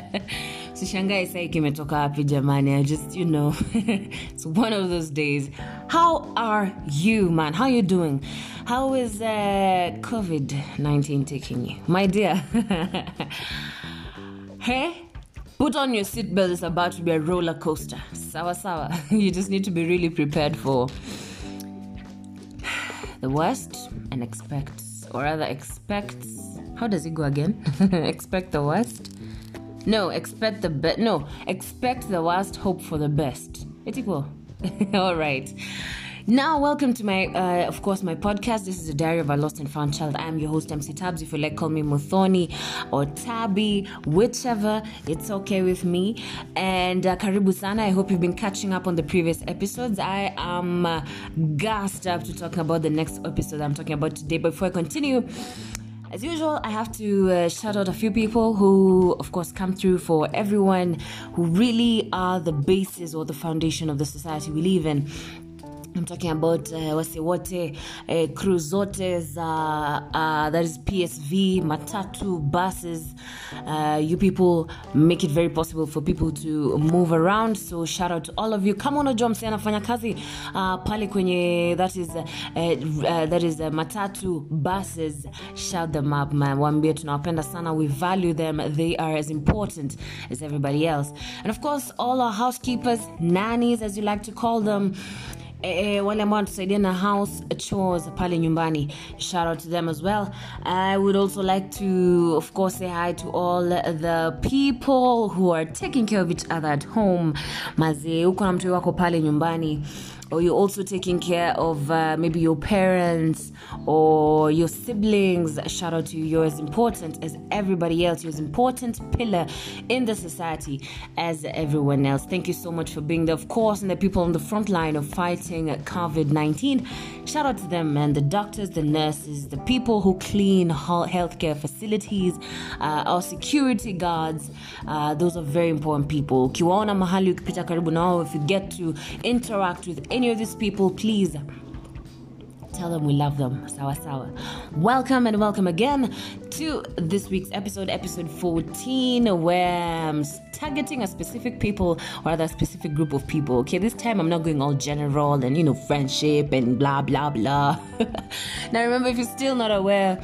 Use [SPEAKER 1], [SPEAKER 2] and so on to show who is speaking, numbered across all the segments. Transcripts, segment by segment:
[SPEAKER 1] sishangae sai kimetoka wapi jamani i just you know it's one of those days. How are you man? How you doing? How is uh, covid-19 taking you? My dear. Hey put on your seatbelt it's about to be a roller coaster. Sawa sawa. You just need to be really prepared for the worst and expect or rather expect how does it go again? Expect the worst no expect the best no expect the worst hope for the best it's equal all right now, welcome to my, uh, of course, my podcast. This is the diary of a lost and found child. I am your host, MC Tabs. If you like, call me Muthoni or Tabby, whichever. It's okay with me. And uh, karibu sana. I hope you've been catching up on the previous episodes. I am uh, gassed up to talk about the next episode I'm talking about today. Before I continue, as usual, I have to uh, shout out a few people who, of course, come through for everyone who really are the basis or the foundation of the society we live in. I'm talking about uh, wasi wote uh, crew zote za uh, that is PSV, matatu, buses. Uh, you people make it very possible for people to move around. So shout out to all of you. Kama unajua msee anafanya kazi uh, pale kwenye that is uh, uh, that is uh, matatu buses, shout them up man. Tunawapenda sana. We value them. They are as important as everybody else. And of course, all our housekeepers, nannies as you like to call them eh, wale ambao wanatusaidia na house chores pale nyumbani. Shout out to them as well. I would also like to of course say hi to all the people who are taking care of each other at home. Mazee huko na mtu wako pale nyumbani or you're also taking care of uh, maybe your parents or your siblings. Shout out to you. You're as important as everybody else. You're as important pillar in the society as everyone else. Thank you so much for being there. Of course and the people on the front line of fighting covid-19 shout out to them and the doctors the nurses the people who clean healthcare facilities uh, our security guards. Uh, those are very important people. Ukiwaona mahali if you get to interact with any of these people please tell them we love them. Sawa sawa. Welcome and welcome again to this week's episode episode 14 where i'm targeting a specific people or rather a specific group of people. Okay this time i'm not going all general and you know friendship and blah blah blah. Now remember if you're still not aware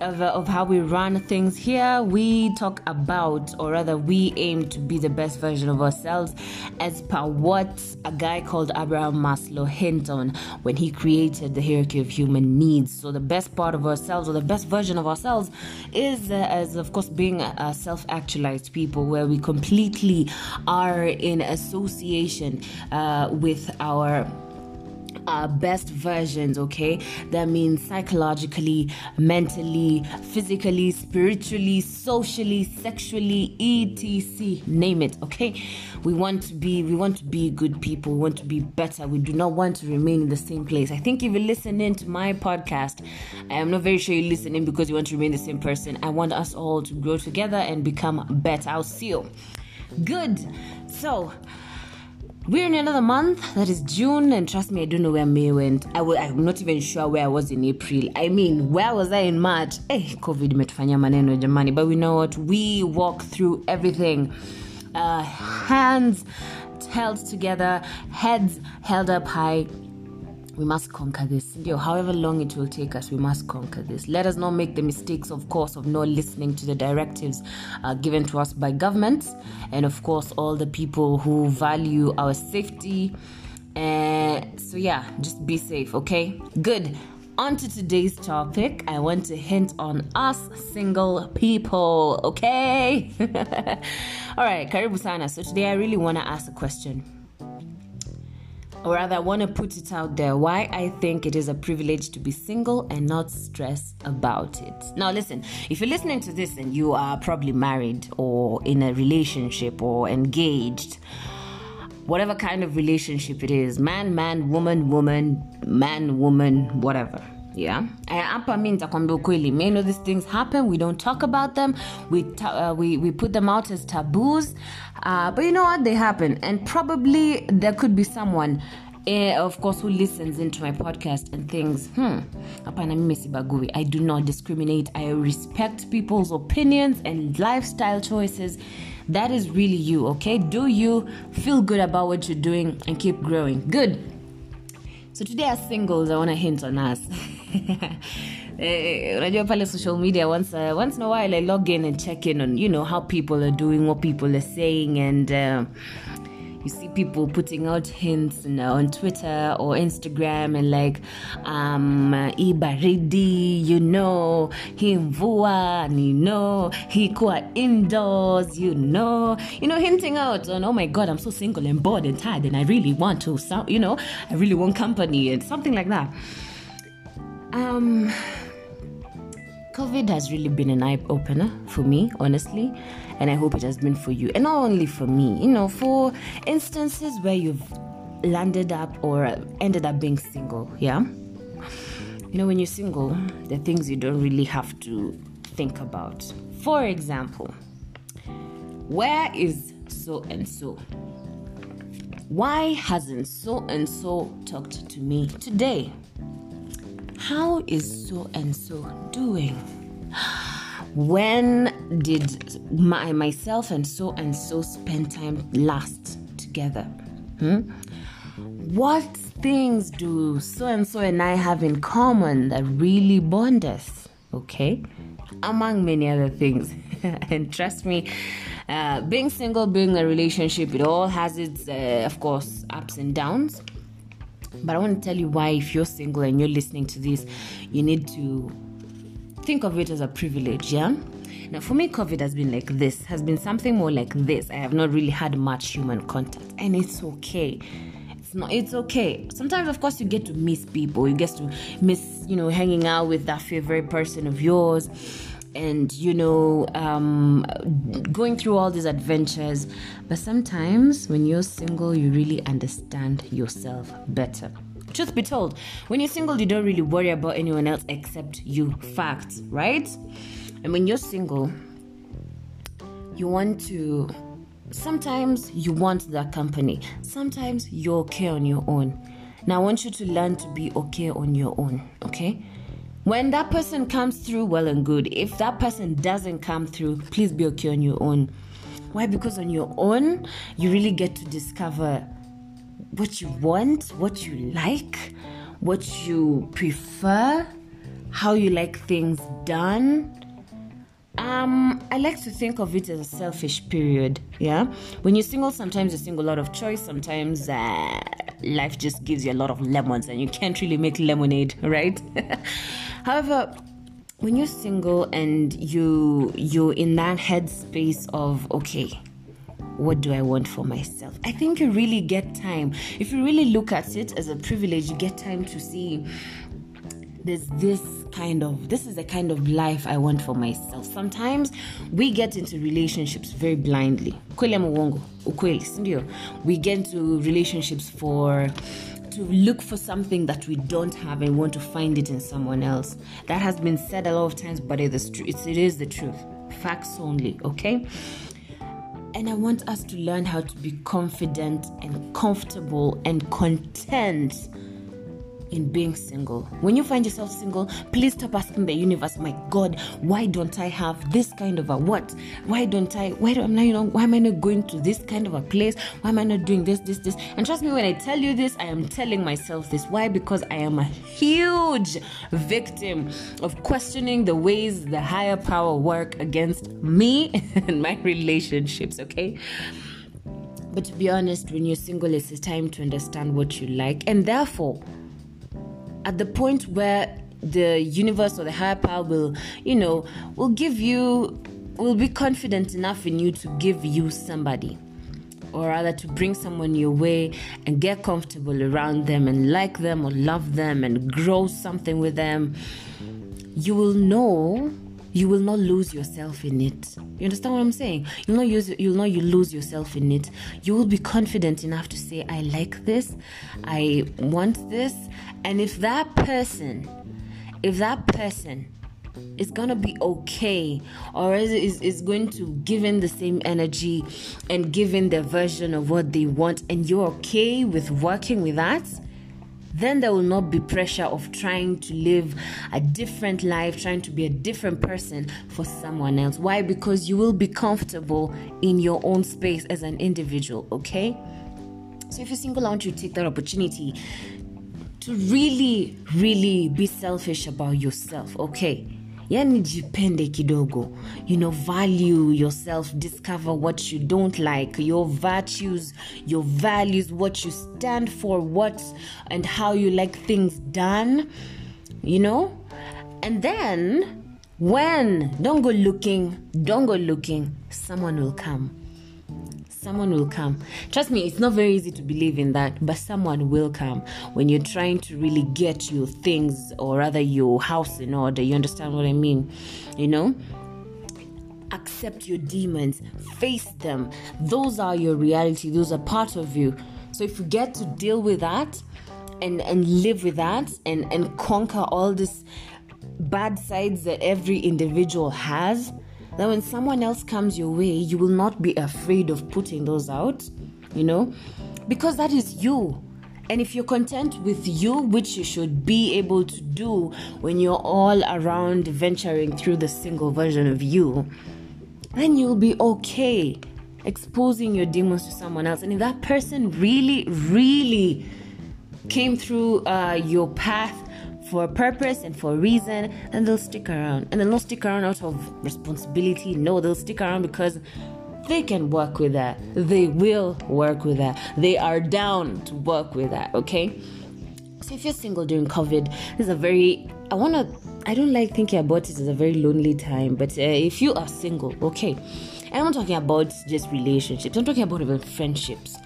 [SPEAKER 1] of, uh, of how we run things here, we talk about, or rather, we aim to be the best version of ourselves as per what a guy called Abraham Maslow hinted on when he created the hierarchy of human needs. So, the best part of ourselves, or the best version of ourselves, is uh, as, of course, being a self actualized people where we completely are in association uh, with our our best versions, okay? That means psychologically, mentally, physically, spiritually, socially, sexually, etc. Name it, okay? We want to be we want to be good people, we want to be better. We do not want to remain in the same place. I think if you listen in to my podcast, I am not very sure you're listening because you want to remain the same person. I want us all to grow together and become better. I'll see you. Good. So we're in another month that is June, and trust me, I don't know where May went. I'm not even sure where I was in April. I mean, where was I in March? Hey, eh, COVID imetufanyia maneno jamani, but we know what we walk through everything. Uh, hands held together, heads held up high we must conquer this. however long it will take us, we must conquer this. Let us not make the mistakes, of course, of not listening to the directives uh, given to us by governments and, of course, all the people who value our safety. Uh, so, yeah, just be safe, okay? Good. On to today's topic, I want to hint on us single people, okay? all right, karibu sana. So, today I really want to ask a question or rather, I want to put it out there why I think it is a privilege to be single and not stress about it. Now, listen, if you're listening to this and you are probably married or in a relationship or engaged, whatever kind of relationship it is man, man, woman, woman, man, woman, whatever yeah hapa mi nitakwambia ukweli may know these things happen we don't talk about them we, ta- uh, we, we put them out as taboos uh, but you know what they happen and probably there could be someone uh, of course who listens into my podcast and thinks hmm hapana mimi sibagui i do not discriminate i respect people's opinions and lifestyle choices That is really you, okay? Do you feel good about what you're doing and keep growing? Good. So today as singles, I want to hint on us. Eh, unajua pale social media once, uh, once in a while i log in and check in on you know how people are doing what people are saying and uh, you see people putting out hints you know, on Twitter or Instagram and like um ibaridi, you know, he mvua, you know, he kuwa indoors, you know, you know, hinting out on oh my god, I'm so single and bored and tired and I really want to you know, I really want company and something like that. Um COVID has really been an eye opener for me, honestly, and I hope it has been for you. And not only for me, you know, for instances where you've landed up or ended up being single, yeah? You know, when you're single, the things you don't really have to think about. For example, where is so and so? Why hasn't so and so talked to me today? How is so and so doing? When did my myself and so and so spend time last together? Hmm? What things do so and so and I have in common that really bond us? Okay, among many other things. and trust me, uh, being single, being in a relationship, it all has its, uh, of course, ups and downs. But I want to tell you why, if you're single and you're listening to this, you need to think of it as a privilege, yeah? Now, for me, COVID has been like this, has been something more like this. I have not really had much human contact, and it's okay. It's not, it's okay. Sometimes, of course, you get to miss people, you get to miss, you know, hanging out with that favorite person of yours and you know um, going through all these adventures. But sometimes when you're single you really understand yourself better. Truth be told when you're single you don't really worry about anyone else except you. Facts right? And when you're single you want to sometimes you want that company. Sometimes you're okay on your own. Now i want you to learn to be okay on your own okay when that person comes through, well and good. If that person doesn't come through, please be okay on your own. Why? Because on your own, you really get to discover what you want, what you like, what you prefer, how you like things done. Um, I like to think of it as a selfish period. Yeah, when you're single, sometimes you're single a lot of choice. Sometimes uh, life just gives you a lot of lemons, and you can't really make lemonade, right? However, when you're single and you you're in that headspace of okay, what do I want for myself? I think you really get time. If you really look at it as a privilege, you get time to see there's this kind of this is the kind of life I want for myself. Sometimes we get into relationships very blindly. We get into relationships for to look for something that we don't have and want to find it in someone else. That has been said a lot of times, but it's true. It is the truth. Facts only, okay? And I want us to learn how to be confident and comfortable and content in being single. When you find yourself single, please stop asking the universe, my God, why don't I have this kind of a what? Why don't I, why do, am I, you know, why am I not going to this kind of a place? Why am I not doing this, this, this? And trust me, when I tell you this, I am telling myself this. Why? Because I am a huge victim of questioning the ways the higher power work against me and my relationships, okay? But to be honest, when you're single, it's a time to understand what you like, and therefore, at the point where the universe or the higher power will, you know, will give you, will be confident enough in you to give you somebody. Or rather, to bring someone your way and get comfortable around them and like them or love them and grow something with them, you will know you will not lose yourself in it. You understand what I'm saying? You'll not use you'll not you lose yourself in it. You will be confident enough to say, I like this, I want this, and if that person, if that person is gonna be okay or is, is, is going to give in the same energy and give in their version of what they want and you're okay with working with that then there will not be pressure of trying to live a different life, trying to be a different person for someone else. Why? Because you will be comfortable in your own space as an individual, okay? So if you're single, I want you to take that opportunity really, really be selfish about yourself, okay? yani jipende kidogo. You know value yourself discover what you don't like your virtues your values what you stand for what and how you like things done you know? And then when don't go looking don't go looking someone will come someone will come. Trust me, it's not very easy to believe in that, but someone will come when you're trying to really get your things or rather your house in order. You understand what I mean? You know? Accept your demons, face them. Those are your reality, those are part of you. So if you get to deal with that and and live with that and and conquer all these bad sides that every individual has, that when someone else comes your way, you will not be afraid of putting those out, you know, because that is you. And if you're content with you, which you should be able to do when you're all around venturing through the single version of you, then you'll be okay exposing your demons to someone else. And if that person really, really came through uh, your path for a purpose and for a reason, then they'll stick around. And they'll not stick around out of responsibility. No, they'll stick around because they can work with that. They will work with that. They are down to work with that, okay? So if you're single during COVID, this is a very, I want to, I don't like thinking about it as a very lonely time, but uh, if you are single, okay? And I'm not talking about just relationships, I'm talking about even friendships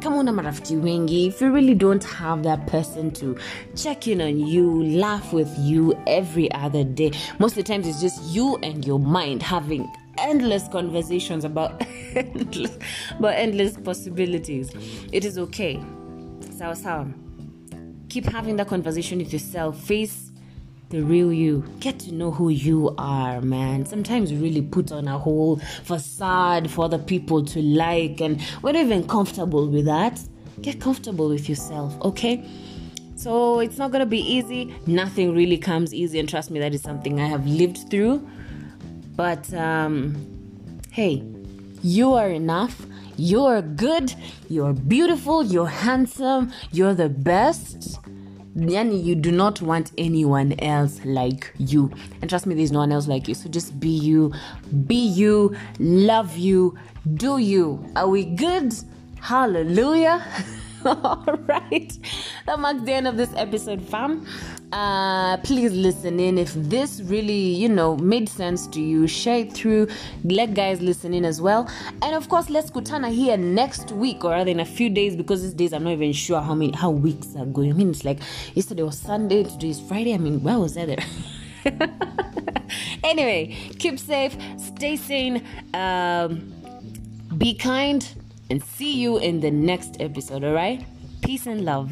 [SPEAKER 1] kama una marafiki wengi if you really don't have that person to check in on you laugh with you every other day most of the times it's just you and your mind having endless conversations about endless, about endless possibilities. It is okay. Sawa sawa. Keep having that conversation with yourself. Face the real you. Get to know who you are, man. Sometimes we really put on a whole facade for other people to like, and we're not even comfortable with that. Get comfortable with yourself, okay? So it's not gonna be easy. Nothing really comes easy, and trust me, that is something I have lived through. But um, hey, you are enough. You're good. You're beautiful. You're handsome. You're the best yani you do not want anyone else like you. And trust me there's no one else like you. So just be you. Be you. Love you. Do you. Are we good? Hallelujah all right. That marks the end of this episode fam. Uh, please listen in. If this really you know made sense to you share it through. Let guys listen in as well. And of course let's kutana here next week or rather in a few days because these days i'm not even sure how many how weeks are going. I mean it's like yesterday was sunday today is friday. I mean where was i there? Anyway keep safe stay sane um, be kind and see you in the next episode all right? Peace and love